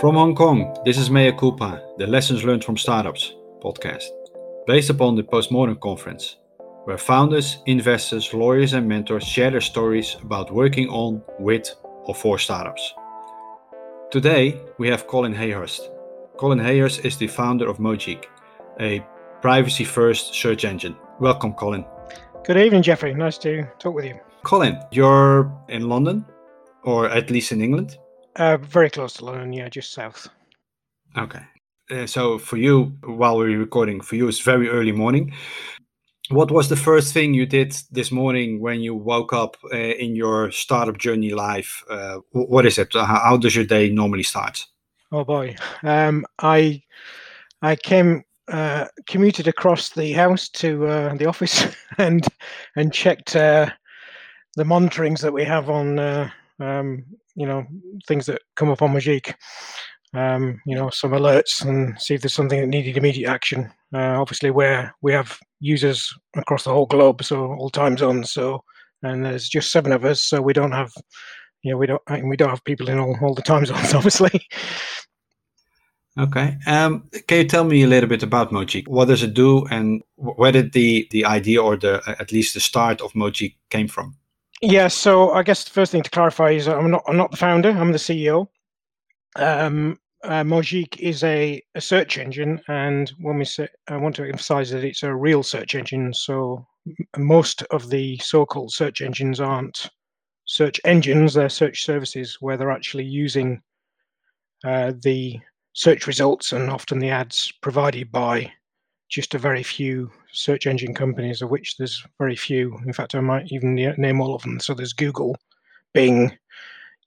From Hong Kong, this is Mea Culpa, the Lessons Learned from Startups podcast, based upon the Postmortem Conference, where founders, investors, lawyers, and mentors share their stories about working on, with, or for startups. Today, we have Colin Hayhurst. Colin Hayhurst is the founder of Mojeek, a privacy first search engine. Welcome, Colin. Good evening, Jeffrey. Nice to talk with you. Colin, you're in London, or at least in England? Uh, very close to London, yeah, just south. Okay. Uh, so for you, while we're recording, for you it's very early morning. What was the first thing you did this morning when you woke up uh, in your startup journey life? Uh, what is it? How, how, does your day normally start? Oh boy, um, I I came uh, commuted across the house to uh, the office and and checked the monitorings that we have on um, you know things that come up on Mojeek. Um, you know, some alerts and see if there's something that needed immediate action. Uh, obviously, where we have users across the whole globe, so all time zones. So, and there's just seven of us, so we don't have, you know, we don't we don't have people in all, all the time zones, obviously. Okay. Um, can you tell me a little bit about Mojeek? What does it do, and where did the the idea or the at least the start of Mojeek came from? Yeah, so I guess the first thing to clarify is I'm not I'm not the founder. I'm the CEO. Um, uh, Mojeek is a, a search engine, and when we say, I want to emphasize that it's a real search engine. So most of the so-called search engines aren't search engines; they're search services where they're actually using uh, the search results and often the ads provided by just a very few search engine companies, of which there's very few. In fact, I might even name all of them. So there's Google, Bing,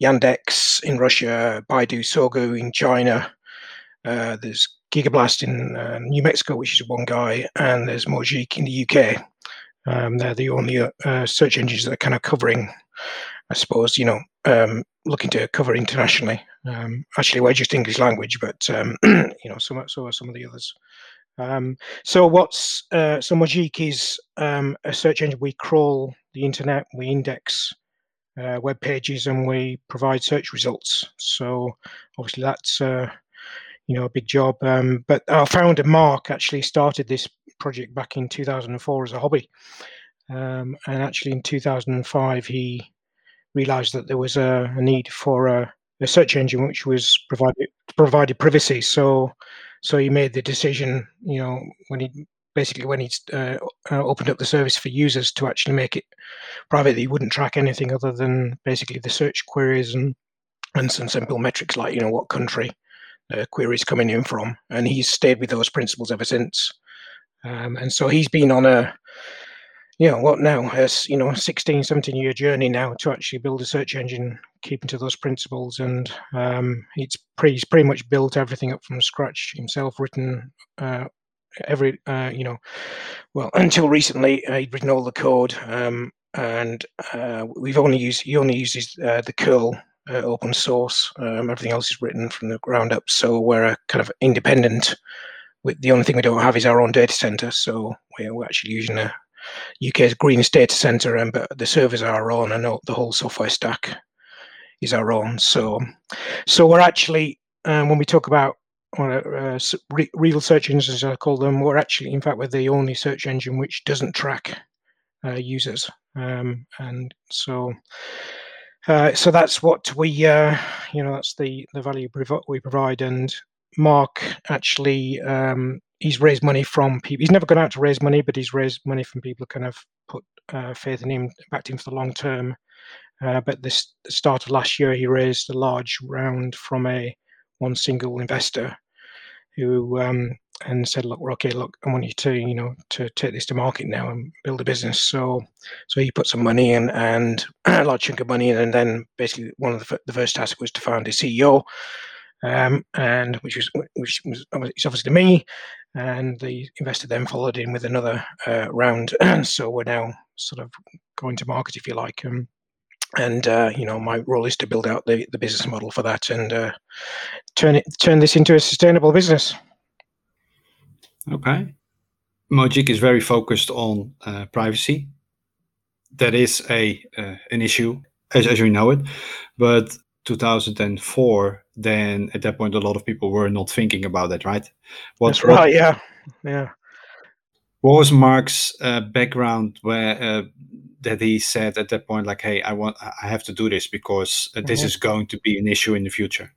Yandex in Russia, Baidu, Sogou in China. Uh, there's Gigablast in uh, New Mexico, which is one guy, and there's Mojeek in the UK. Um, they're the only uh, search engines that are kind of covering, I suppose, you know, um, looking to cover internationally. Um, actually, we're just English language, but um, you know, so, so are some of the others. Um, so what's uh, so Mojeek is um, a search engine. We crawl the internet, we index uh, web pages, and we provide search results. So obviously that's uh, you know a big job. Um, but our founder Mark actually started this project back in 2004 as a hobby, um, and actually in 2005 he realized that there was a, a need for a, a, search engine which was provided provided privacy. So so he made the decision, you know, when he basically when he uh, uh, opened up the service for users to actually make it private, that he wouldn't track anything other than basically the search queries and and some simple metrics like you know what country the queries coming in from, and he's stayed with those principles ever since. Um, and so he's been on a know what now? As you know 16 17 year journey now to actually build a search engine keeping to those principles and um, it's pretty he's pretty much built everything up from scratch himself written uh, every uh, you know well until recently uh, he'd written all the code um, and uh, we've only used he only uses uh, the curl uh, open source um, everything else is written from the ground up so we're kind of independent with the only thing we don't have is our own data center so we're, we're actually using a UK's greenest data center, and but the servers are our own, and the whole software stack is our own. So, so we're actually um, when we talk about uh, re- real search engines, as I call them, we're actually, in fact, we're the only search engine which doesn't track uh, users, um, and so. Uh, so that's what we, uh, you know, that's the the value we provide. And Mark actually um, he's raised money from people. He's never gone out to raise money, but he's raised money from people who kind of put uh, faith in him, backed him for the long term. Uh, but this the start of last year, he raised a large round from a one single investor who um, and said, "Look, okay, look, I want you to, you know, to take this to market now and build a business." So, so he put some money in and a large chunk of money in, and then basically one of the, the first tasks was to find a CEO um, and which was which was it's obviously to me, and the investor then followed in with another uh, round. so we're now sort of going to market, if you like. Um, and uh, you know, my role is to build out the, the business model for that and uh, turn it turn this into a sustainable business. Okay, Mojeek is very focused on uh, privacy. That is a uh, an issue as as we know it, but 2004, then at that point a lot of people were not thinking about that, right? What's That's right. What, yeah, yeah. What was Mark's uh, background where uh, that he said at that point, like, "Hey, I want, I have to do this because uh, this mm-hmm. is going to be an issue in the future"?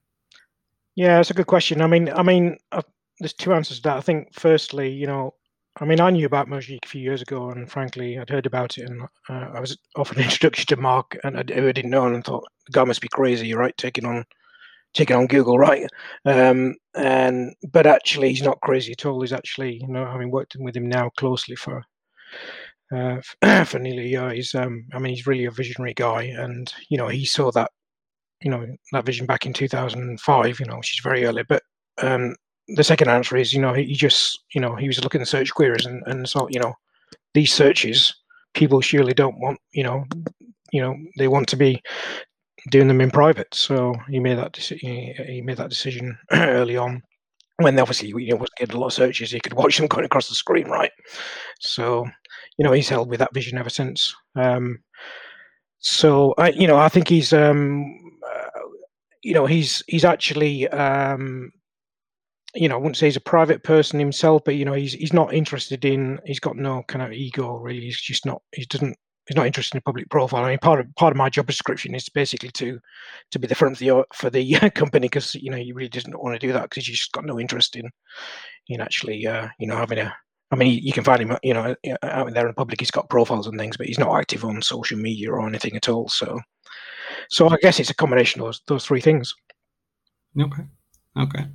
Yeah, it's a good question. I mean, I mean, uh, there's two answers to that. I think, firstly, you know, I mean, I knew about Mojeek a few years ago, and frankly, I'd heard about it, and uh, I was offered an introduction to Mark, and I, I didn't know, and I thought the guy must be crazy, right? Taking on, taking on Google, right? Um, and but actually, he's not crazy at all. He's actually, you know, having worked with him now closely for uh, for nearly a year, he's, um, I mean, he's really a visionary guy, and you know, he saw that, you know, that vision back in 2005, you know, which is very early, but um, the second answer is, you know, he just, you know, he was looking at search queries and, and thought, you know, these searches, people surely don't want, you know, you know, they want to be doing them in private. So he made that decision. He made that decision early on, when obviously you know wasn't getting a lot of searches. You could watch them going across the screen, right? So, you know, he's held with that vision ever since. Um, so I, you know, I think he's, um, uh, you know, he's he's actually um, you know, I wouldn't say he's a private person himself, but you know, he's he's not interested in. He's got no kind of ego really. He's just not. He doesn't. He's not interested in public profile. I mean, part of part of my job description is basically to to be the front of the for the company because you know he really doesn't want to do that because he's just got no interest in in actually uh, you know having a. I mean, you can find him, you know, out there in public. He's got profiles and things, but he's not active on social media or anything at all. So, so I guess it's a combination of those those three things. Okay. Okay.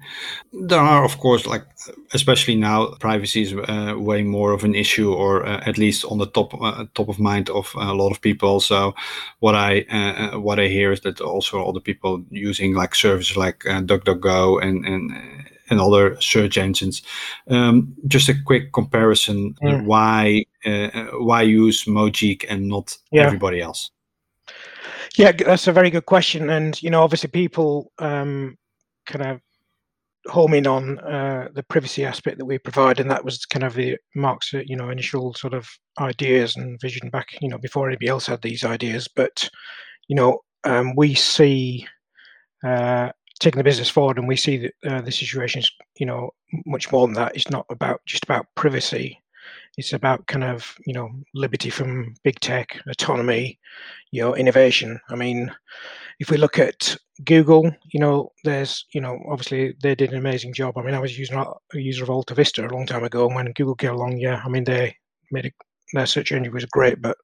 There are, of course, like especially now, privacy is uh, way more of an issue, or uh, at least on the top uh, top of mind of a lot of people. So, what I uh, uh, what I hear is that also all the people using like services like uh, DuckDuckGo and and and other search engines. Um, just a quick comparison: why why use Mojeek and not yeah. everybody else? Yeah, that's a very good question, and you know, obviously, people um, kind of home in on uh, the privacy aspect that we provide, and that was kind of the Mark's you know initial sort of ideas and vision back you know before anybody else had these ideas. But you know um, we see uh, taking the business forward, and we see that uh, the situation is you know much more than that. It's not about just about privacy. It's about kind of you know liberty from big tech, autonomy, you know innovation. I mean, if we look at Google, you know, there's, you know, obviously they did an amazing job. I mean, I was using a user of AltaVista a long time ago, and when Google came along, yeah, I mean, they made a, their search engine was great, but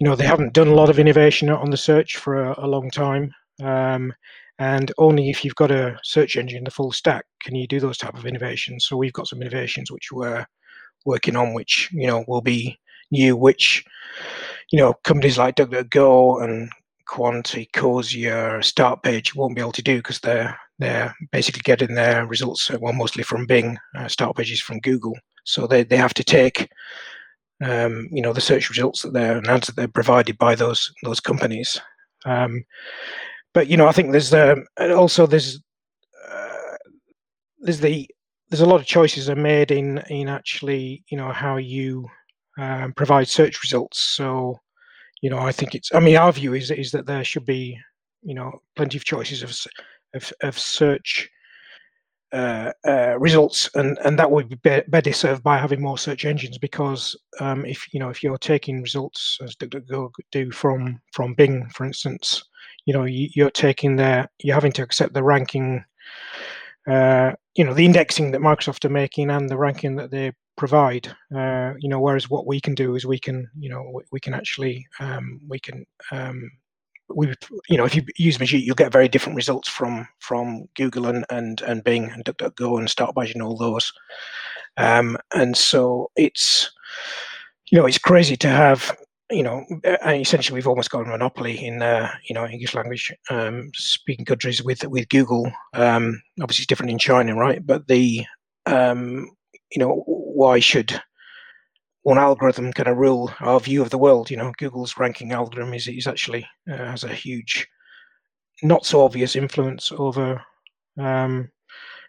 you know, they haven't done a lot of innovation on the search for a, a long time. Um, and only if you've got a search engine, the full stack, can you do those type of innovations. So we've got some innovations which we're working on, which you know will be new, which you know companies like DuckDuckGo and Quanti, Startpage won't be able to do because they're they're basically getting their results uh, well mostly from Bing. Uh, Startpage's from Google, so they, they have to take um, you know the search results that they're and that they're provided by those those companies. Um, but you know I think there's um, also there's uh, there's the there's a lot of choices are made in in actually you know how you um, provide search results. So you know, I think it's. I mean, our view is is that there should be, you know, plenty of choices of of, of search uh, uh, results, and and that would be better served by having more search engines because um, if you know if you're taking results as DuckDuckGo do from from Bing, for instance, you know you, are taking their you're having to accept the ranking, uh, you know, the indexing that Microsoft are making and the ranking that they provide. Uh, you know, whereas what we can do is we can, you know, we can actually um, we can um, we you know if you use Mojeek, you'll get very different results from from Google and and and Bing and DuckDuckGo and Startpage and all those. Um, and so it's you know it's crazy to have you know essentially we've almost got a monopoly in uh, you know English language um, speaking countries with with Google. Um, obviously, it's different in China, right? But the um, you know, why should one algorithm kind of rule our view of the world? You know, Google's ranking algorithm is, is actually uh, has a huge, not so obvious influence over um,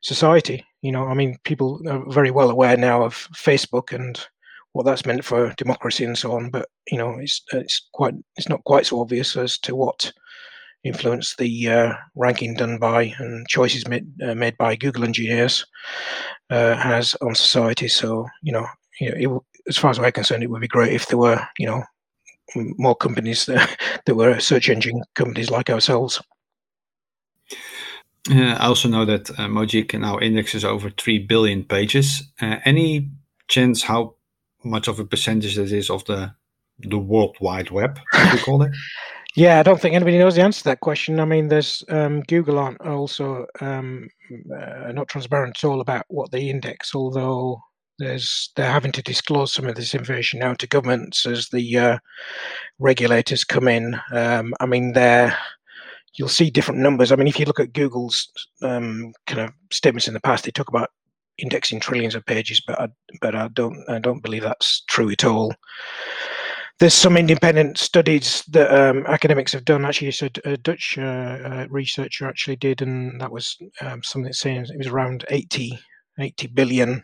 society. You know, I mean, people are very well aware now of Facebook and what that's meant for democracy and so on. But you know, it's it's quite it's not quite so obvious as to what influence the uh, ranking done by and choices made uh, made by Google engineers uh, has on society. So you know, you know it, as far as I'm concerned, it would be great if there were you know more companies that, that were search engine companies like ourselves. Uh, I also know that uh, Mojeek now indexes over 3 billion pages. Uh, any chance how much of a percentage that is of the the World Wide Web, as we call it? Yeah, I don't think anybody knows the answer to that question. I mean, there's um, Google aren't also um, uh, not transparent at all about what they index, although there's they're having to disclose some of this information now to governments as the uh, regulators come in. Um, I mean, they're you'll see different numbers. I mean, if you look at Google's um, kind of statements in the past, they talk about indexing trillions of pages, but I, but I don't I don't believe that's true at all there's some independent studies that um, academics have done. Actually, so a Dutch uh, uh, researcher actually did, and that was um, something saying it was around 80, 80 billion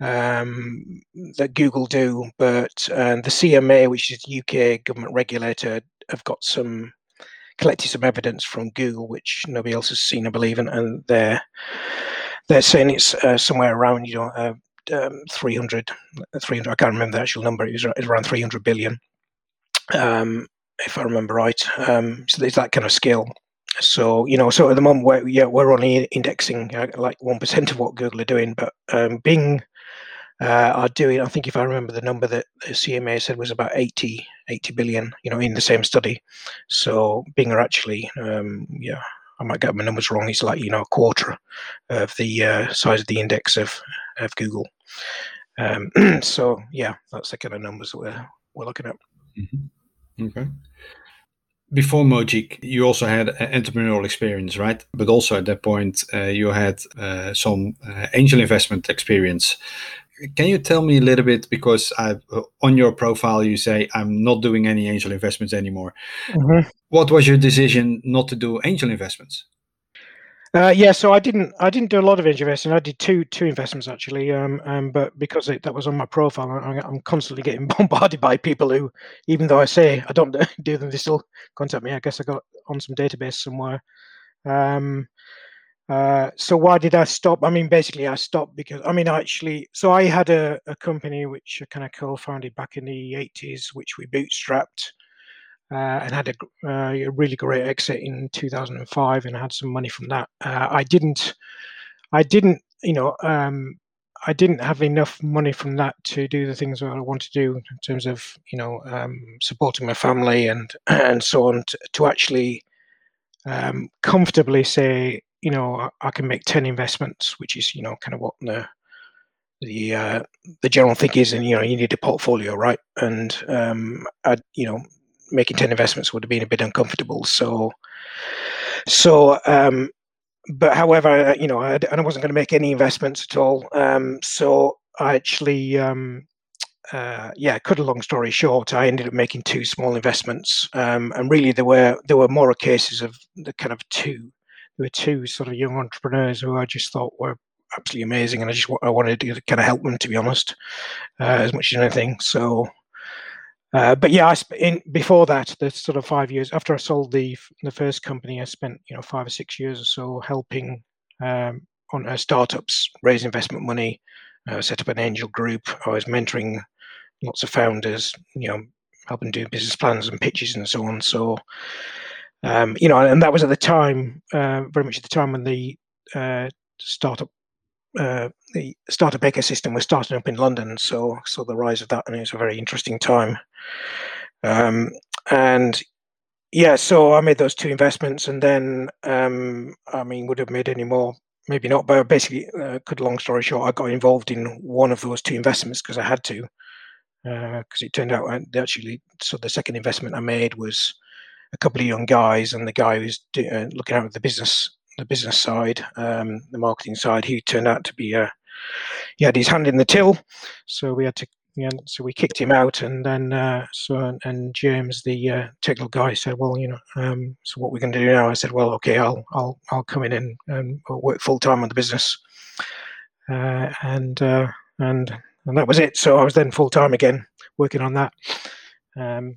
um, that Google do. But uh, the CMA, which is the UK government regulator, have got some collected some evidence from Google, which nobody else has seen, I believe, and, and they're they're saying it's uh, somewhere around you know uh, um, 300, 300, I can't remember the actual number. It was, it was around 300 billion um, if I remember right. Um, so there's that kind of scale. So you know, so at the moment, we're, yeah, we're only indexing uh, like one percent of what Google are doing, but um, Bing uh, are doing. I think if I remember the number that the CMA said was about 80, 80 billion. You know, in the same study. So Bing are actually, um, yeah, I might get my numbers wrong. It's like you know a quarter of the uh, size of the index of of Google. Um, so yeah, that's the kind of numbers that we're we're looking at. Mm-hmm. Okay. Before Mojeek, you also had entrepreneurial experience, right? But also at that point, uh, you had uh, some uh, angel investment experience. Can you tell me a little bit because I, on your profile you say I'm not doing any angel investments anymore. Mm-hmm. What was your decision not to do angel investments? Uh, yeah, so I didn't I didn't do a lot of angel investing. I did two two investments actually, um, um, but because it, that was on my profile, I, am constantly getting bombarded by people who, even though I say I don't do them, they still contact me. I guess I got on some database somewhere. Um, uh, so why did I stop? I mean, basically, I stopped because I mean, actually, so I had a, a company which I kind of co-founded back in the '80s, which we bootstrapped uh, and had a, uh, a, really great exit in 2005 and had some money from that. Uh, I didn't, I didn't, you know, um, I didn't have enough money from that to do the things that I want to do in terms of, you know, um, supporting my family and and so on to, to actually um, comfortably say, you know, I, I, can make 10 investments, which is, you know, kind of what the the uh, the general thing is, and you know, you need a portfolio, right? And um, I, you know, making 10 investments would have been a bit uncomfortable. So, so, um, but however, you know, I, and I wasn't going to make any investments at all. Um, so I actually, um, uh, yeah, cut a long story short, I ended up making two small investments, um, and really there were there were more cases of the kind of two. Were two sort of young entrepreneurs who I just thought were absolutely amazing, and I just I wanted to kind of help them, to be honest, uh, as much as anything. So uh, but yeah, I sp- in, before that, the sort of five years after I sold the the first company, I spent you know five or six years or so helping um, on uh, startups raise investment money, uh, set up an angel group. I was mentoring lots of founders, you know, helping do business plans and pitches and so on. So, um, you know, and that was at the time, uh, very much at the time when the uh, startup uh, the startup ecosystem was starting up in London, so saw the rise of that, and it was a very interesting time. Um, and yeah, so I made those two investments, and then um, I mean, would have made any more, maybe not. But basically, uh, cut long story short, I got involved in one of those two investments because I had to, because uh, it turned out I actually. So the second investment I made was a couple of young guys, and the guy who's do, uh, looking at the business the business side, um, the marketing side, he turned out to be a, uh, he had his hand in the till, so we had to. Yeah, so we kicked him out, and then uh, so and James, the uh, technical guy, said, "Well, you know, um, so what we're going to do now?" I said, "Well, okay, I'll I'll I'll come in and, and work full time on the business," uh, and uh, and and that was it. So I was then full time again working on that. Um,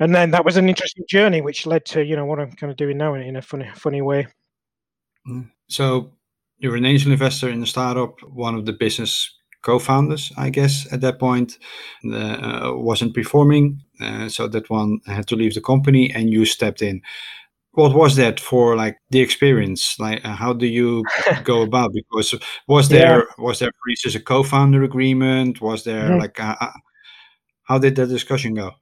and then that was an interesting journey, which led to you know what I'm kind of doing now in, in a funny funny way. Mm. So you're an angel investor in a startup, one of the business co-founders, I guess, at that point uh, wasn't performing, uh, so that one had to leave the company, and you stepped in. What was that for, like the experience? Like, uh, how do you go about? Because was there yeah. was there for as a co-founder agreement? Was there mm-hmm. like uh, uh, how did the discussion go?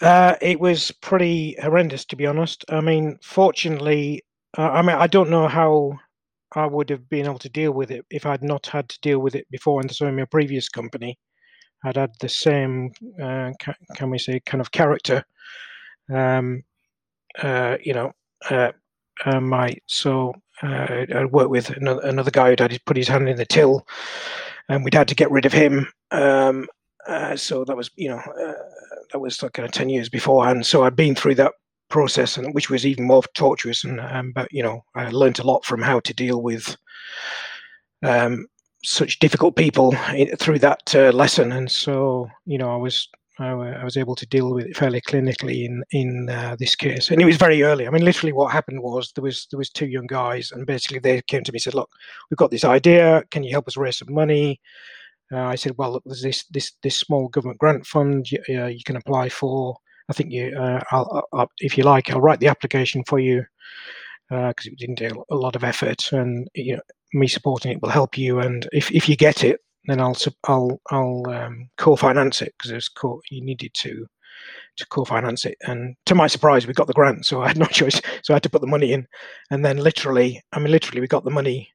Uh, it was pretty horrendous, to be honest. I mean, fortunately, I mean, I don't know how I would have been able to deal with it if I'd not had to deal with it before. And so in my previous company, I'd had the same, uh, ca- can we say, kind of character. Um, uh, you know, uh, uh my so uh, I worked with another, another guy who'd had to put his hand in the till, and we'd had to get rid of him. Um, uh, so that was, you know, that was like kind of ten years beforehand. So I'd been through that process, and which was even more tortuous. And um, but you know, I learned a lot from how to deal with um, such difficult people in, through that uh, lesson. And so you know, I was I, I, was able to deal with it fairly clinically in in uh, this case. And it was very early. I mean, literally, what happened was there was there was two young guys, and basically they came to me and said, "Look, we've got this idea. Can you help us raise some money?" Uh, I said, "Well, look, there's this this this small government grant fund you, uh, you can apply for." I think you, uh, I'll, I'll, if you like, I'll write the application for you because uh, it didn't take a lot of effort, and you know, me supporting it will help you. And if, if you get it, then I'll I'll I'll um, co-finance it because there's co- you needed to to co-finance it. And to my surprise, we got the grant, so I had no choice. So I had to put the money in, and then literally, I mean, literally, we got the money.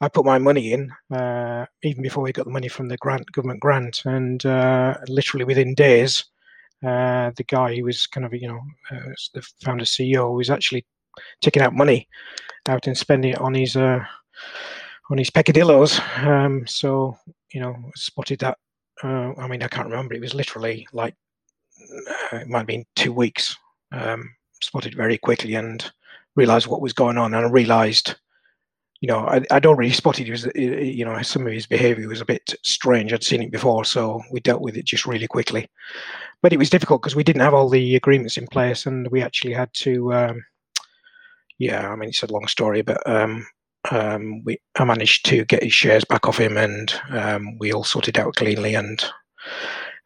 I put my money in uh, even before we got the money from the grant, government grant, and uh, literally within days, uh, the guy who was kind of you know uh, the founder CEO was actually taking out money out and spending it on his uh, on his peccadillos. Um, so you know spotted that. Uh, I mean I can't remember. It was literally like it might have been two weeks. Um, spotted very quickly and realized what was going on and I realized you know, I, I'd already spotted it was, you know, some of his behaviour was a bit strange. I'd seen it before, so we dealt with it just really quickly. But it was difficult because we didn't have all the agreements in place, and we actually had to. Um, yeah, I mean, it's a long story, but um, um, we I managed to get his shares back off him, and um, we all sorted out cleanly, and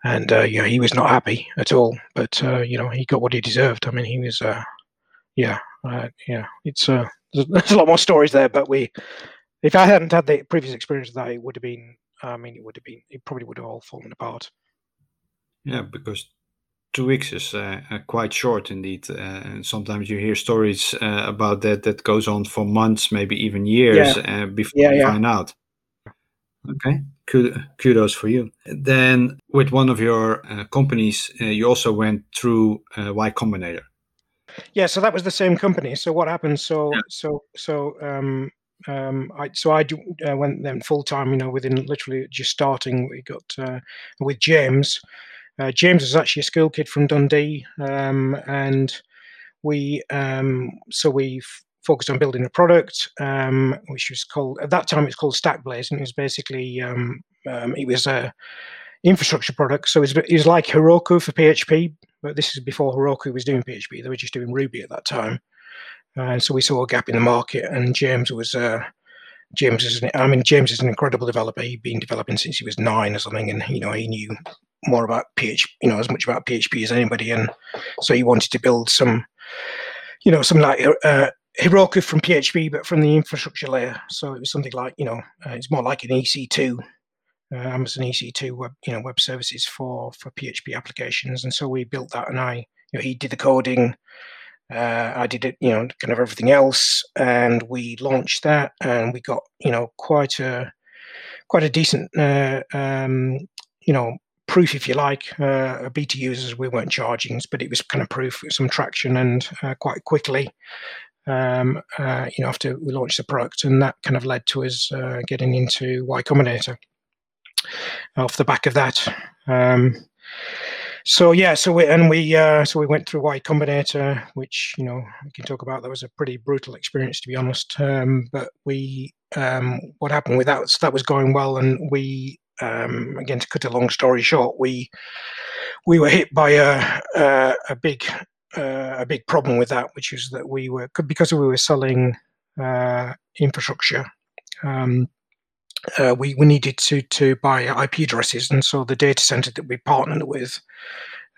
and uh, you know, he was not happy at all, but uh, you know, he got what he deserved. I mean, he was, uh, yeah, uh, yeah, it's. Uh, there's, there's, a lot more stories there, but we, if I hadn't had the previous experience of that, it would have been. I mean, it would have been. It probably would have all fallen apart. Yeah, because two weeks is uh, uh, quite short indeed, uh, and sometimes you hear stories uh, about that that goes on for months, maybe even years yeah. Uh, before yeah, you yeah. find out. Okay, kudos for you. Then, with one of your uh, companies, you also went through Y Combinator. Yeah, so that was the same company. So what happened? So yeah. so so um, um, I so I do, uh, went then full time. You know, within literally just starting, we got uh, with James. Uh, James was actually a school kid from Dundee, um, and we um, so we focused on building a product, um, which was called at that time it's called Stackblaze, and it was basically um, um, it was a infrastructure products. So it was, like Heroku for PHP, but this is before Heroku was doing PHP. They were just doing Ruby at that time. And uh, so we saw a gap in the market, and James was uh, James is an, I mean James is an incredible developer. He'd been developing since he was nine or something, and you know he knew more about PHP, you know, as much about PHP as anybody, and so he wanted to build some, you know, some like uh, Heroku from PHP, but from the infrastructure layer. So it was something like you know, uh, it's more like an EC2 uh, Amazon EC2 web, you know, web services for for PHP applications, and so we built that. And I, you know, he did the coding. Uh, I did it, you know, kind of everything else, and we launched that, and we got, you know, quite a quite a decent, uh, um, you know, proof, if you like. Uh, beta users, we weren't charging, but it was kind of proof, some traction, and uh, quite quickly. Um, uh, you know, after we launched the product, and that kind of led to us uh, getting into Y Combinator off the back of that. Um, so yeah, so we and we uh, so we went through Y Combinator, which you know we can talk about. That was a pretty brutal experience, to be honest. Um, but we um, what happened with that? So that was going well, and we um, again to cut a long story short, we we were hit by a a, a big uh, a big problem with that, which is that we were because we were selling uh, infrastructure. Um, uh, we, we needed to to buy IP addresses, and so the data center that we partnered with,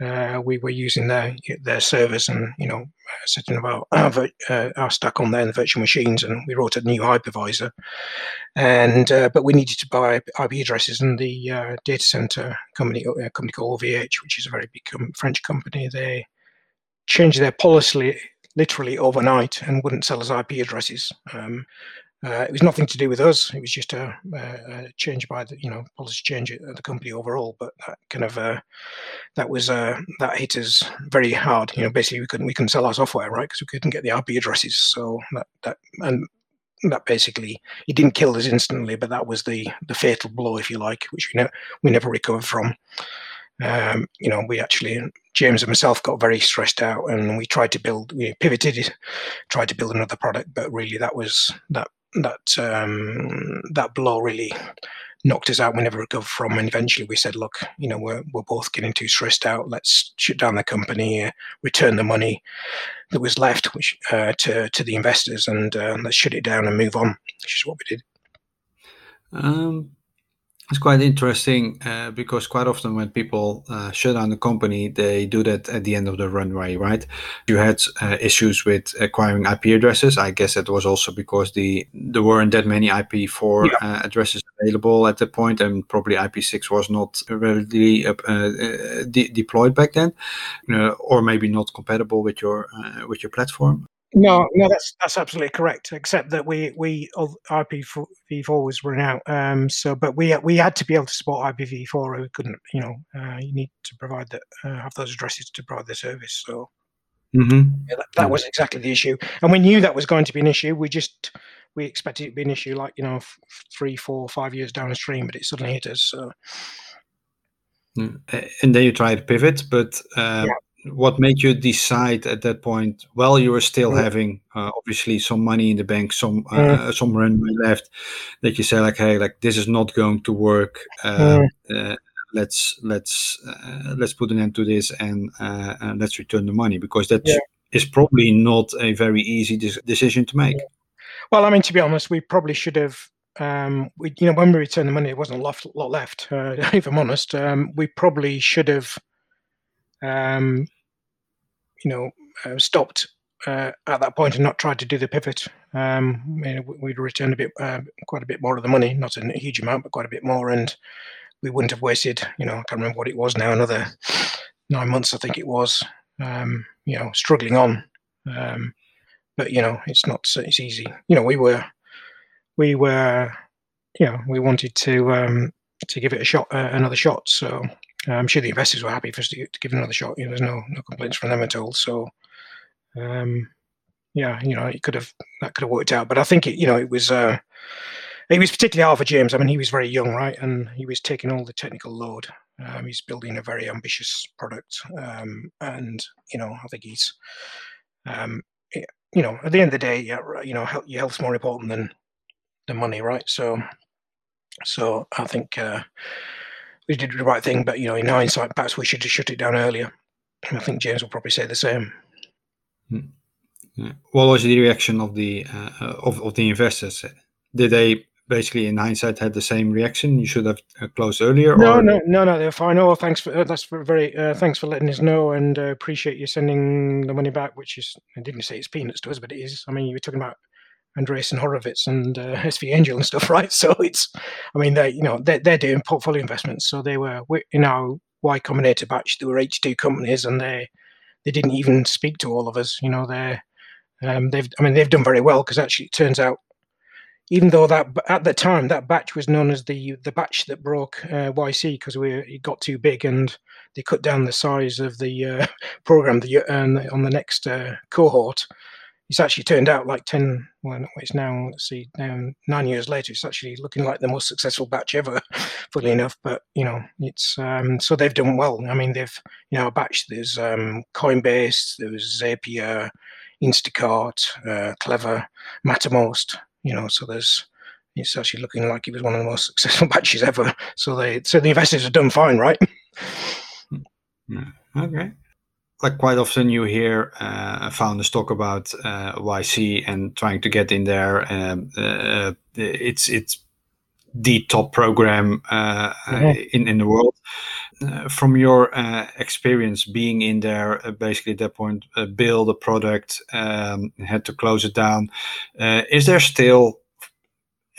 uh, we were using their their servers and you know setting about our, uh, our stack on there, the virtual machines, and we wrote a new hypervisor. And uh, but we needed to buy IP addresses, and the uh, data center company, a company called OVH, which is a very big com- French company, they changed their policy literally overnight and wouldn't sell us IP addresses. Um, uh, it was nothing to do with us. It was just a, a, change by the you know policy change at the company overall. But that kind of uh, that was uh, that hit us very hard. You know, basically we couldn't we couldn't sell our software right because we couldn't get the IP addresses. So that that and that basically it didn't kill us instantly, but that was the the fatal blow, if you like, which we never we never recovered from. Um, you know, we actually James and myself got very stressed out, and we tried to build, we pivoted, tried to build another product, but really that was that that um, that blow really knocked us out. We never recovered from, and eventually we said, "Look, you know, we're we're both getting too stressed out. Let's shut down the company, uh, return the money that was left, which uh, to to the investors, and uh, let's shut it down and move on." Which is what we did. Um, it's quite interesting uh, because quite often when people uh, shut down the company, they do that at the end of the runway, right? You had uh, issues with acquiring IP addresses. I guess that was also because the there weren't that many IP4 yeah. Uh, addresses available at the point, and probably IP6 was not readily uh, uh, de- deployed back then, or maybe not compatible with your with your platform. No, no, that's that's absolutely correct. Except that we we IPv4 was run out. Um, so, but we we had to be able to support IPv4. Or We couldn't, you know, uh, you need to provide that uh, have those addresses to provide the service. So, mm-hmm. yeah, that, that was exactly the issue, and we knew that was going to be an issue. We just we expected it to be an issue like you know f- three, four, five years down the stream, but it suddenly hit us. So. Mm, and then you try to pivot, but uh, yeah what made you decide at that point while you were still yeah. having uh, obviously some money in the bank some uh, yeah. some runway left that you say like hey like this is not going to work uh, yeah. Uh, let's let's uh, let's put an end to this and, uh, and let's return the money because that is probably not a very easy de- decision to make well i mean to be honest we probably should have um, we, you know, when we returned the money, it wasn't a lot, lot left. if I'm honest, um, we probably should have um, you know, uh, stopped uh, at that point and not tried to do the pivot. Um, you know, we'd returned a bit, uh, quite a bit more of the money, not a huge amount, but quite a bit more, and we wouldn't have wasted. You know, I can't remember what it was now. Another nine months, I think it was. Um, you know, struggling on. Um, but you know, it's not. It's easy. You know, we were, we were, you know, we wanted to um, to give it a shot, uh, another shot. So I'm sure the investors were happy for us to, to give another shot. You know, there's no no complaints from them at all. So, um, yeah, you know, it could have that could have worked out. But I think it, you know, it was uh, it was particularly hard for James. I mean, he was very young, right, and he was taking all the technical load. Um, he's building a very ambitious product, um, and you know, I think he's, um, you know, at the end of the day, yeah, you know, your health's more important than the money, right? So, so I think. Uh, we did the right thing, but you know, in hindsight, perhaps we should have shut it down earlier. And I think James will probably say the same. Hmm. What was the reaction of the uh, of, of the investors? Did they basically, in hindsight, had the same reaction? You should have uh, closed earlier. No, or? no, no, no. They're fine. Oh, thanks for uh, that's for very uh, thanks for letting us know, and uh, appreciate you sending the money back. Which is I didn't say it's peanuts to us, but it is. I mean, you were talking about Andreessen Horowitz and uh, SV Angel and stuff, right? So it's, I mean, they you know they're, they're doing portfolio investments. So they were in our Y Combinator batch. There were 82 companies, and they they didn't even speak to all of us. You know, they um, they've I mean they've done very well because actually it turns out. Even though that at the time that batch was known as the the batch that broke uh, YC because we it got too big and they cut down the size of the uh, program the, uh, on the next uh, cohort, it's actually turned out like 10 well it's now let's see now nine years later it's actually looking like the most successful batch ever funnily enough but you know it's um, so they've done well. I mean they've you know a batch there's um, coinbase there's zapier instacart uh, clever mattermost you know so there's it's actually looking like it was one of the most successful batches ever. So they so the investors have done fine right? Okay. Like quite often, you hear uh, founders talk about uh, YC and trying to get in there. Um, uh, it's it's the top program uh, mm-hmm. in in the world. Uh, from your uh, experience being in there, basically at that point, build a product, um, had to close it down. is there still,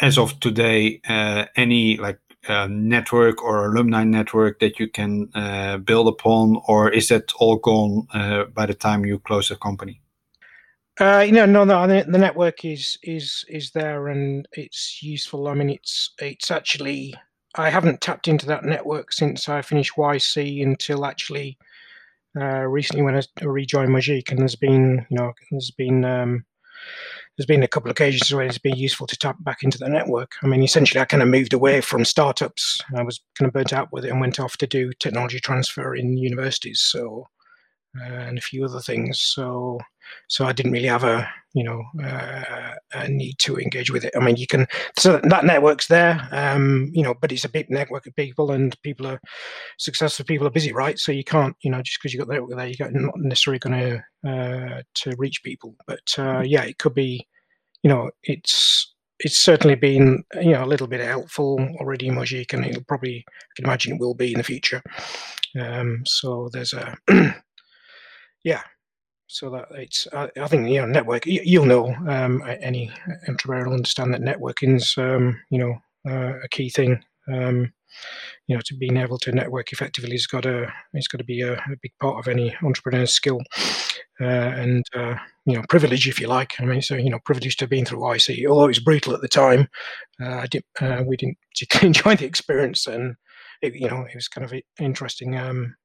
as of today, any like uh, network or alumni network that you can uh, build upon, or is that all gone uh, by the time you close the company? Uh, you know, no, no, the network is is is there and it's useful. I mean, it's it's actually I haven't tapped into that network since I finished YC until actually uh, recently when I rejoined Mojeek, and there's been you know there's been um, there's been a couple of occasions where it's been useful to tap back into the network. I mean, essentially, I kind of moved away from startups. I was kind of burnt out with it and went off to do technology transfer in universities. So uh, and a few other things. So, so I didn't really have a you know uh, a need to engage with it. I mean, you can so that network's there, um, you know, but it's a big network of people, and people are successful. People are busy, right? So you can't, you know, just because you got the network there, you're not necessarily going to uh, to reach people. But uh, yeah, it could be, you know, it's it's certainly been you know a little bit helpful already in Mojeek, and it'll probably I can imagine it will be in the future. Um, so there's a yeah. So that it's, I, I think, you know, network, you, will know, um, any entrepreneur will understand that networking's, um, you know, uh, a key thing. Um, you know, to being able to network effectively has got a, it's got to be a, a big part of any entrepreneur's skill. Uh, and uh, you know privilege, if you like. I mean, so you know, privilege to been through YC although it was brutal at the time. Uh, I did, uh, we didn't particularly enjoy the experience, and it, you know, it was kind of interesting. Um,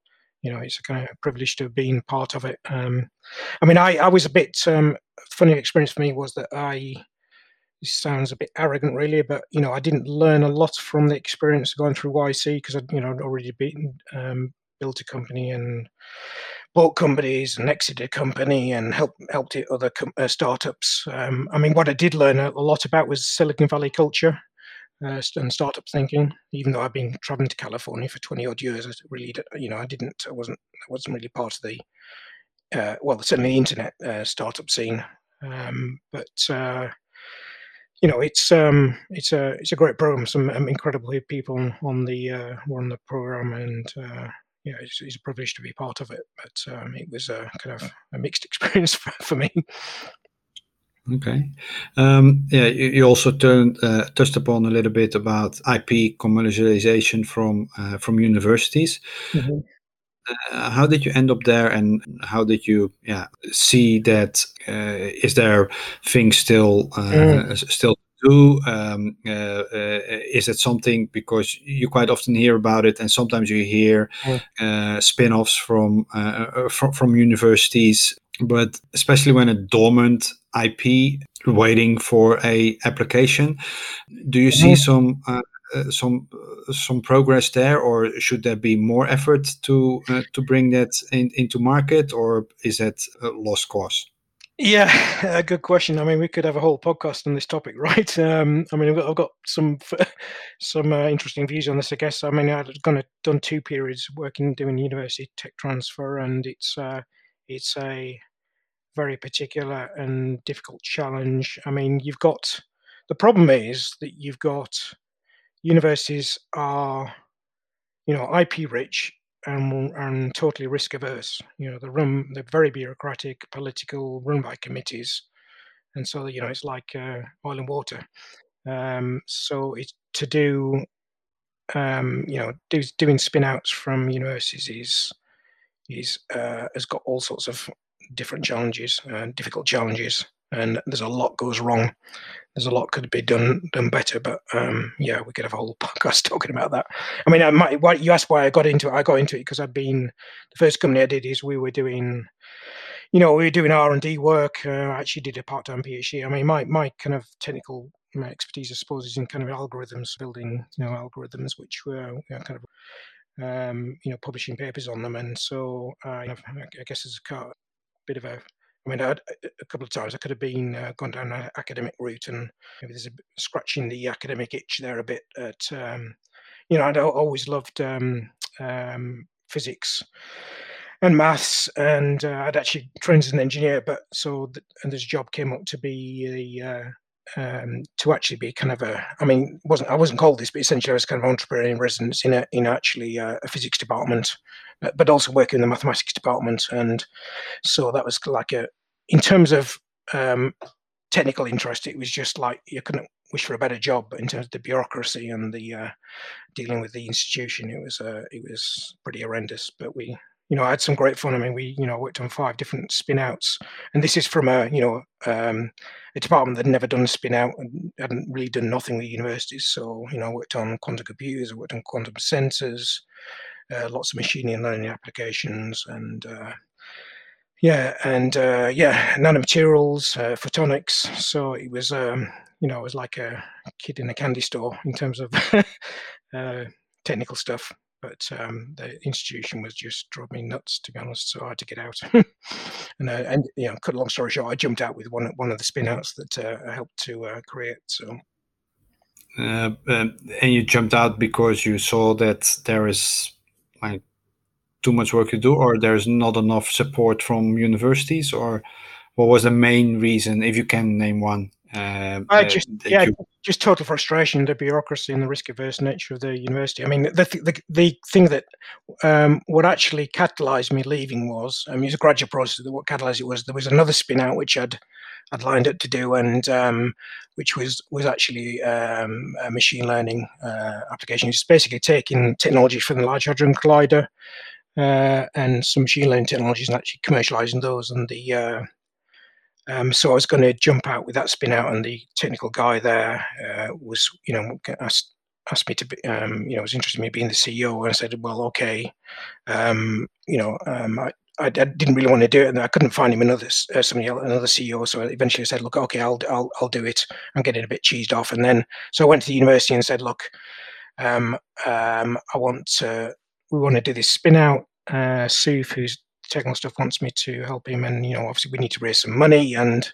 you know, it's a kind of privilege to have been part of it. Um, I mean, I, I was a bit um, funny experience for me was that I this sounds a bit arrogant, really, but you know, I didn't learn a lot from the experience of going through YC because I, you know, I'd already been um, built a company and bought companies and exited a company and helped helped other com- uh, startups. Um, I mean, what I did learn a, a lot about was Silicon Valley culture uh, and startup thinking. Even though I've been traveling to California for twenty odd years, I really, you know, I didn't, I wasn't, I wasn't really part of the, uh, well, certainly the internet uh, startup scene. Um, but uh, you know, it's um, it's a it's a great program. Some um, incredible people on the uh, were on the program, and uh, yeah, it's, it's, a privilege to be part of it. But um, it was a kind of a mixed experience for, for me. Okay. Um, yeah, you, you also turned, uh, touched upon a little bit about IP commercialization from uh, from universities. Mm-hmm. Uh, how did you end up there, and how did you yeah see that? Uh, is there things still uh, mm. still do? Um, uh, uh, is it something because you quite often hear about it, and sometimes you hear uh, spin-offs from, uh, from from universities, but especially when a dormant IP waiting for a application. Do you see mm-hmm. some uh, uh, some some progress there, or should there be more effort to uh, to bring that in, into market, or is that a lost cause? Yeah, a good question. I mean, we could have a whole podcast on this topic, right? Um, I mean, I've got, I've got some some uh, interesting views on this. I guess. I mean, I've gone done two periods working doing university tech transfer, and it's uh, it's a very particular and difficult challenge. I mean, you've got the problem is that you've got universities are, you know, IP rich and, and totally risk averse. You know, they run they're very bureaucratic, political, run by committees, and so you know it's like uh, oil and water. Um, so it's to do, um, you know, do, doing spin outs from universities is is uh, has got all sorts of different challenges, uh, difficult challenges, and there's a lot goes wrong. There's a lot could be done done better, but um, yeah, we could have a whole podcast talking about that. I mean, I might, why, you asked why I got into it. I got into it because I've been the first company I did is we were doing, you know, we were doing R and D work. Uh, I actually did a part time PhD. I mean, my my kind of technical my expertise, I suppose, is in kind of algorithms, building you know algorithms which were you know, kind of um, you know publishing papers on them, and so uh, I guess as a bit of a I mean, I'd, a couple of times I could have been uh, gone down an academic route, and maybe there's a scratching the academic itch there a bit. At um, you know, I'd always loved um, um, physics and maths, and uh, I'd actually trained as an engineer. But so and this job came up to be a uh, um, to actually be kind of a I mean wasn't I wasn't called this, but essentially I was kind of entrepreneur in residence in a in actually a, a physics department, but, but also working in the mathematics department, and so that was like a in terms of um, technical interest, it was just like you couldn't wish for a better job. But in terms of the bureaucracy and the uh, dealing with the institution, it was uh, it was pretty horrendous. But we you know, I had some great fun. I mean, we, you know, worked on five different spin outs. And this is from a, you know, um, a department that never done a spin out and hadn't really done nothing with universities. So, you know, I worked on quantum computers, I worked on quantum sensors, uh, lots of machine learning applications, and uh, yeah, and uh, yeah, nanomaterials, uh, photonics. So it was, um, you know, it was like a kid in a candy store in terms of uh, technical stuff but um, the institution was just driving me nuts to be honest so i had to get out. And, uh, and you know cut a long story short i jumped out with one, one of the spinouts that uh, i helped to uh, create so. Uh, um, and you jumped out because you saw that there is like too much work to do or there's not enough support from universities or what was the main reason if you can name one uh, I just yeah, you... just total frustration, the bureaucracy and the risk averse nature of the university. I mean, the the, the thing that um, what actually catalysed me leaving was, I mean, it's a graduate process. What catalysed it was there was another spin out which I'd I'd lined up to do, and um, which was was actually um, a machine learning uh, application. It's basically taking technology from the Large Hadron Collider uh, and some machine learning technologies and actually commercializing those. And the uh, um, so I was going to jump out with that spin out, and the technical guy there uh, was, you know, asked, asked me to be, um, you know, was interested in me being the CEO, and I said, well, okay, um, you know, um, I, I, didn't really want to do it, and I couldn't find him another uh, somebody else, another CEO. So I eventually, I said, "Look, okay, I'll I'll I'll do it." I'm getting a bit cheesed off, and then so I went to the university and said, "Look, um, um, I want to, we want to do this spin out." Uh, Suf, who's technical stuff wants me to help him, and you know, obviously we need to raise some money, and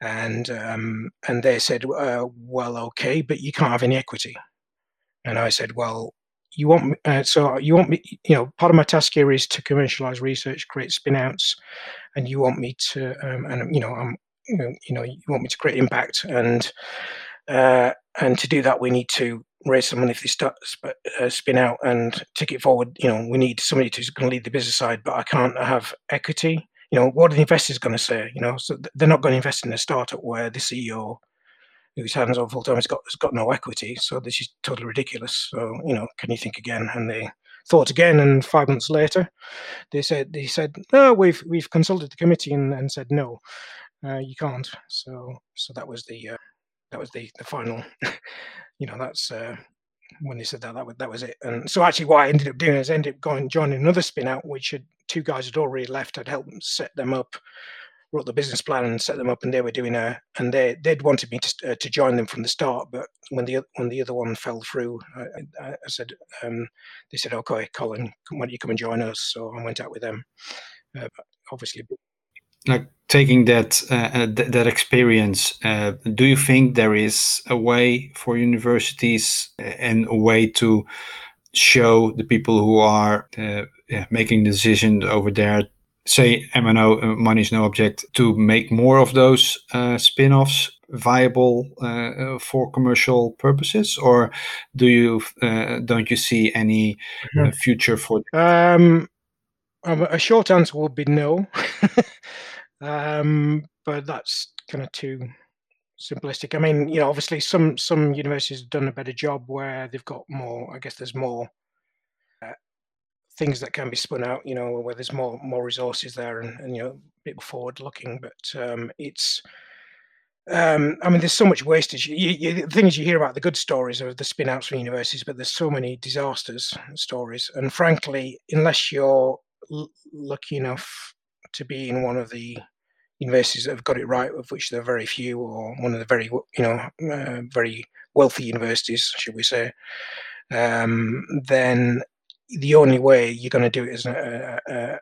and um, and they said, uh, well, okay, but you can't have any equity, and I said, well, you want uh, so you want me, you know, part of my task here is to commercialize research, create spinouts, and you want me to, um, and you know, I'm, you know, you want me to create impact, and uh, and to do that, we need to raise some money if this start, uh, spin out and take it forward. You know, we need somebody who's going to lead the business side, but I can't have equity. You know, what are the investors going to say? You know, so they're not going to invest in a startup where the CEO, who's hands on full time, has got has got no equity. So this is totally ridiculous. So you know, can you think again? And they thought again, and five months later, they said they said no, we've we've consulted the committee and, and said no, uh, you can't. So so that was the uh, that was the the final you know, that's uh, when they said that, that was, that was it. And so actually, what I ended up doing is ended up going joining another spin out, which had two guys had already left. I'd helped set them up, wrote the business plan, and set them up, and they were doing a, and they they'd wanted me to uh, to join them from the start, but when the when the other one fell through, I, I, I said, um, they said, okay, Colin, why don't you come and join us? So I went out with them. Uh, obviously, like taking that uh, uh, th- that experience, uh, do you think there is a way for universities uh, and a way to show the people who are uh, yeah, making decisions over there, say MNO, uh, money is no object, to make more of those spin-offs viable for commercial purposes, or do you don't you see any future for? Um, a short answer would be no. Um, but that's kind of too simplistic. I mean, you know, obviously some some universities have done a better job where they've got more. I guess there's more uh, things that can be spun out. You know, where there's more more resources there, and, and you know, a bit forward looking. But um, it's um, I mean, there's so much wastage. You, you, the things you hear about the good stories of the spin outs from universities, but there's so many disasters stories. And frankly, unless you're l- lucky enough to be in one of the universities that have got it right, of which there are very few, or one of the very you know uh, very wealthy universities, should we say, um, then the only way you're going to do it as a, a,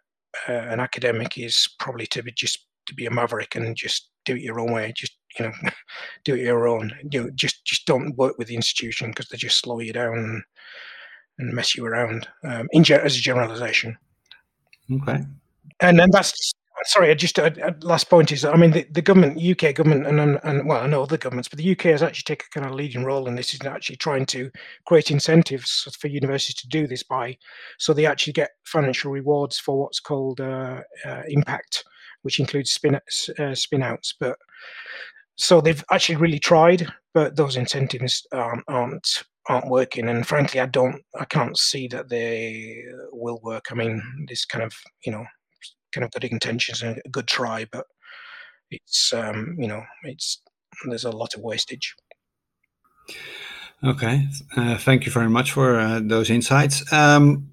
a, an academic is probably to be just to be a maverick and just do it your own way. Just you know, do it your own. You know, just just don't work with the institution because they just slow you down. and mess you around um, in as a generalization. Okay. And then that's sorry. Just a, a last point is, I mean, the, the government, UK government, and, and well, I know other governments, but the UK has actually taken a kind of leading role in this. Is actually trying to create incentives for universities to do this by, so they actually get financial rewards for what's called uh, uh, impact, which includes spin uh, spin outs. But so they've actually really tried, but those incentives um, aren't aren't working and frankly i don't i can't see that they will work i mean this kind of you know kind of good intentions and a good try but it's um you know it's there's a lot of wastage. Okay. Uh, thank you very much for uh, those insights. Um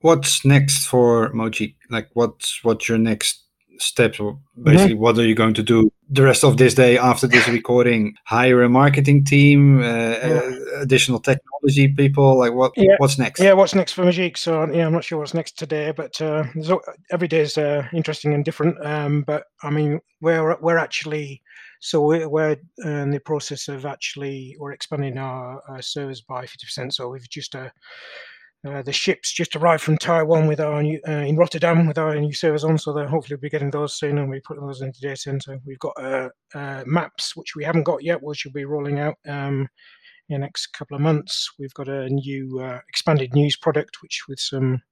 what's next for Mojeek? Like what's what's your next steps or basically mm-hmm. what are you going to do the rest of this day after this recording hire a marketing team uh, yeah. uh, additional technology people like what yeah. what's next yeah what's next for Mojeek so yeah i'm not sure what's next today but uh, every day is uh, interesting and different um, but i mean we're we're actually so we're, we're in the process of actually we're expanding our, our servers by 50% so we've just uh, uh, the ships just arrived from Taiwan with our new, uh, in Rotterdam with our new servers on, so hopefully we'll be getting those soon, and we put those into data center. We've got uh, uh, maps which we haven't got yet, which will be rolling out um, in the next couple of months. We've got a new uh, expanded news product, which with some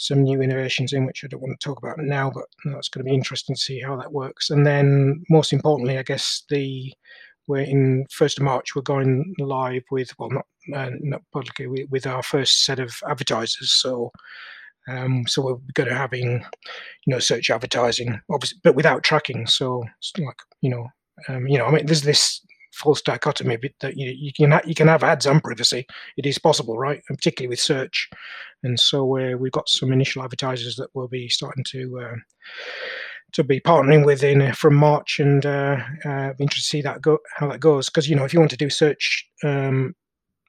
some new innovations in, which I don't want to talk about now, but that's going to be interesting to see how that works. And then, most importantly, I guess the we're in first of March. We're going live with well, not uh, not publicly with, with, our first set of advertisers. So. Um, so we're going to having, you know, search advertising, obviously, but without tracking. So like, you know, um, you know, I mean, there's this false dichotomy that you, you can ha- you can have ads and privacy. It is possible, right? And particularly with search. And so we we've got some initial advertisers that will be starting to uh, to be partnering with in uh, from March, and uh, uh, interested to see that go how that goes. Because you know, if you want to do search um,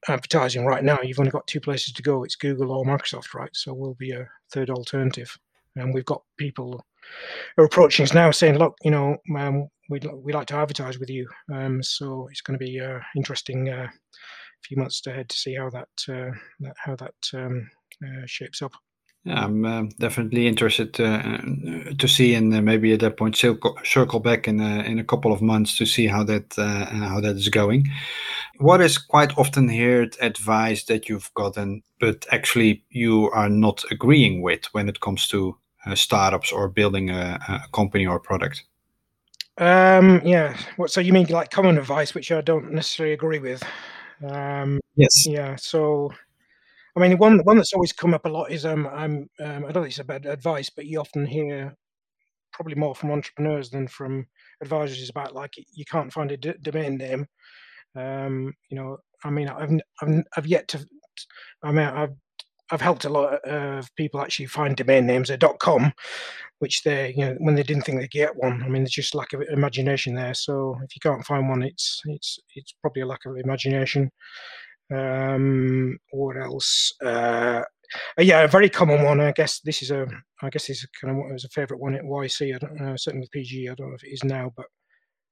advertising right now, you've only got two places to go: it's Google or Microsoft, right? So we'll be a third alternative, and we've got people are approaching us now saying, "Look, you know, um, we'd we like to advertise with you." Um, so it's going to be uh, interesting uh, few months ahead to see how that, uh, that how that um, uh, shapes up. Yeah, I'm uh, definitely interested to, uh, to see, and uh, maybe at that point circle, circle back in in a couple of months to see how that uh, how that is going. What is quite often heard advice that you've gotten, but actually you are not agreeing with when it comes to uh, startups or building a, a, company or product? Um, yeah. What, so you mean like common advice, which I don't necessarily agree with? Um, yes. Yeah. So I mean, one one that's always come up a lot is um, I'm um, I don't think it's a bad advice, but you often hear probably more from entrepreneurs than from advisors about like you can't find a d- domain name. Um, you know, I mean, I've, I've I've yet to. I mean, I've I've helped a lot of people actually find domain names at .com, which they you know when they didn't think they'd get one. I mean, there's just lack of imagination there. So if you can't find one, it's it's it's probably a lack of imagination. Um, what else? Uh, yeah, a very common one. I guess this is a. I guess this is kind of what was a favourite one at YC. I don't know, certainly with PG. I don't know if it is now, but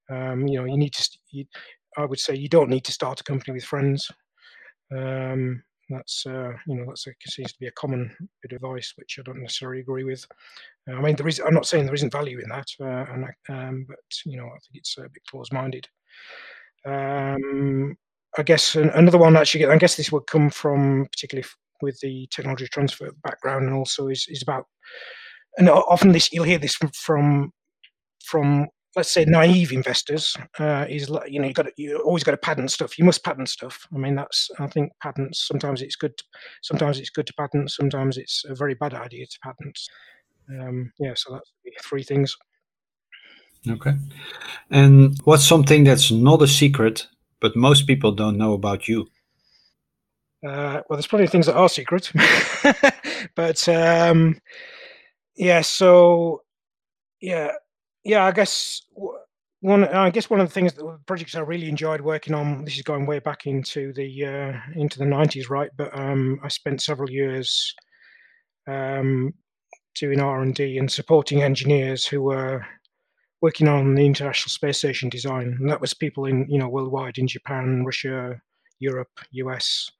um, you know, you need to. You, I would say you don't need to start a company with friends. Um, that's uh, you know that's a, seems to be a common bit of advice, which I don't necessarily agree with. Uh, I mean, there is. I'm not saying there isn't value in that, uh, and, um, but you know, I think it's a bit close-minded. Um, I guess another one actually, I guess this would come from particularly with the technology transfer background, and also is, is about, and often this you'll hear this from, from let's say naive investors uh, is you know you got you always got to patent stuff. You must patent stuff. I mean that's I think patents sometimes it's good, sometimes it's good to patent, sometimes it's a very bad idea to patent. Um, yeah, so that's three things. Okay, and what's something that's not a secret but most people don't know about you. Uh, well, there's probably things that are secret, but um, yeah. So yeah, yeah. I guess one. I guess one of the things that projects I really enjoyed working on. This is going way back into the uh, into the '90s, right? But um, I spent several years um, doing R and D and supporting engineers who were working on the International Space Station design, and that was people in you know worldwide in Japan, Russia, Europe, US,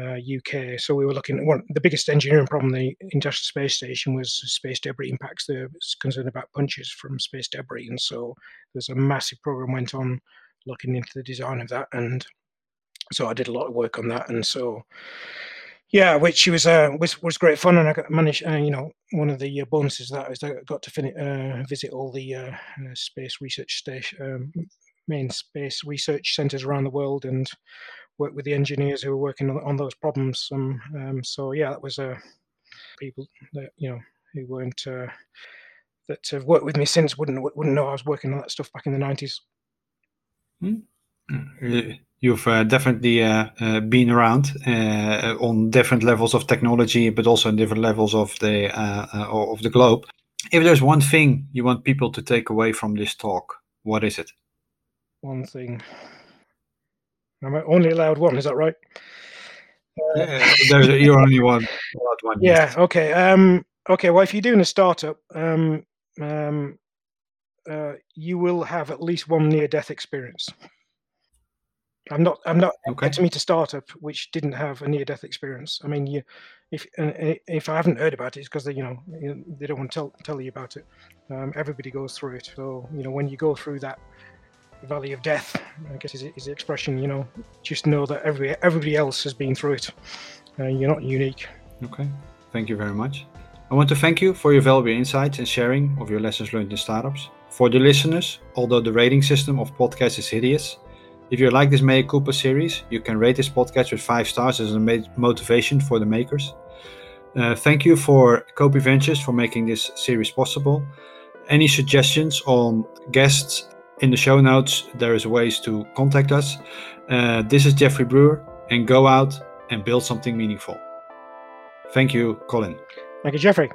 uh, UK. So we were looking at one the biggest engineering problem the International Space Station was space debris impacts. They're concerned about punches from space debris, and so there's a massive program went on looking into the design of that, and so I did a lot of work on that, and so yeah, which was uh, was was great fun, and I got managed. Uh, you know, one of the uh, bonuses of that is I got to fin- uh, visit all the uh, space research station, um, main space research centers around the world, and work with the engineers who were working on, on those problems. Um, um, so yeah, that was uh, people that you know who weren't that have worked with me since wouldn't wouldn't know I was working on that stuff back in the nineties. Mm. You've uh, definitely uh, uh, been around uh, on different levels of technology, but also on different levels of the uh, uh, of the globe. If there's one thing you want people to take away from this talk, what is it? One thing. I'm only allowed one. Is that right? there's you're only one. one yeah. Yes. Okay. Um, okay. Well, if you're doing a startup, um, um, you will have at least one near-death experience. I'm not. I'm not okay. to meet a startup which didn't have a near-death experience. I mean, you, if if I haven't heard about it, it's because they, you know, they don't want to tell tell you about it. Um, everybody goes through it. So you know, when you go through that valley of death, I guess is, is the expression. You know, just know that every everybody else has been through it. Uh, you're not unique. Okay. Thank you very much. I want to thank you for your valuable insights and sharing of your lessons learned in startups. For the listeners, although the rating system of podcasts is hideous, if you like this Mea Cooper series, you can rate this podcast with five stars as a motivation for the makers. Uh, thank you for Copy Ventures for making this series possible. Any suggestions on guests in the show notes, there is ways to contact us. Uh, this is Jeffrey Brewer, and go out and build something meaningful. Thank you, Colin. Thank you, Jeffrey.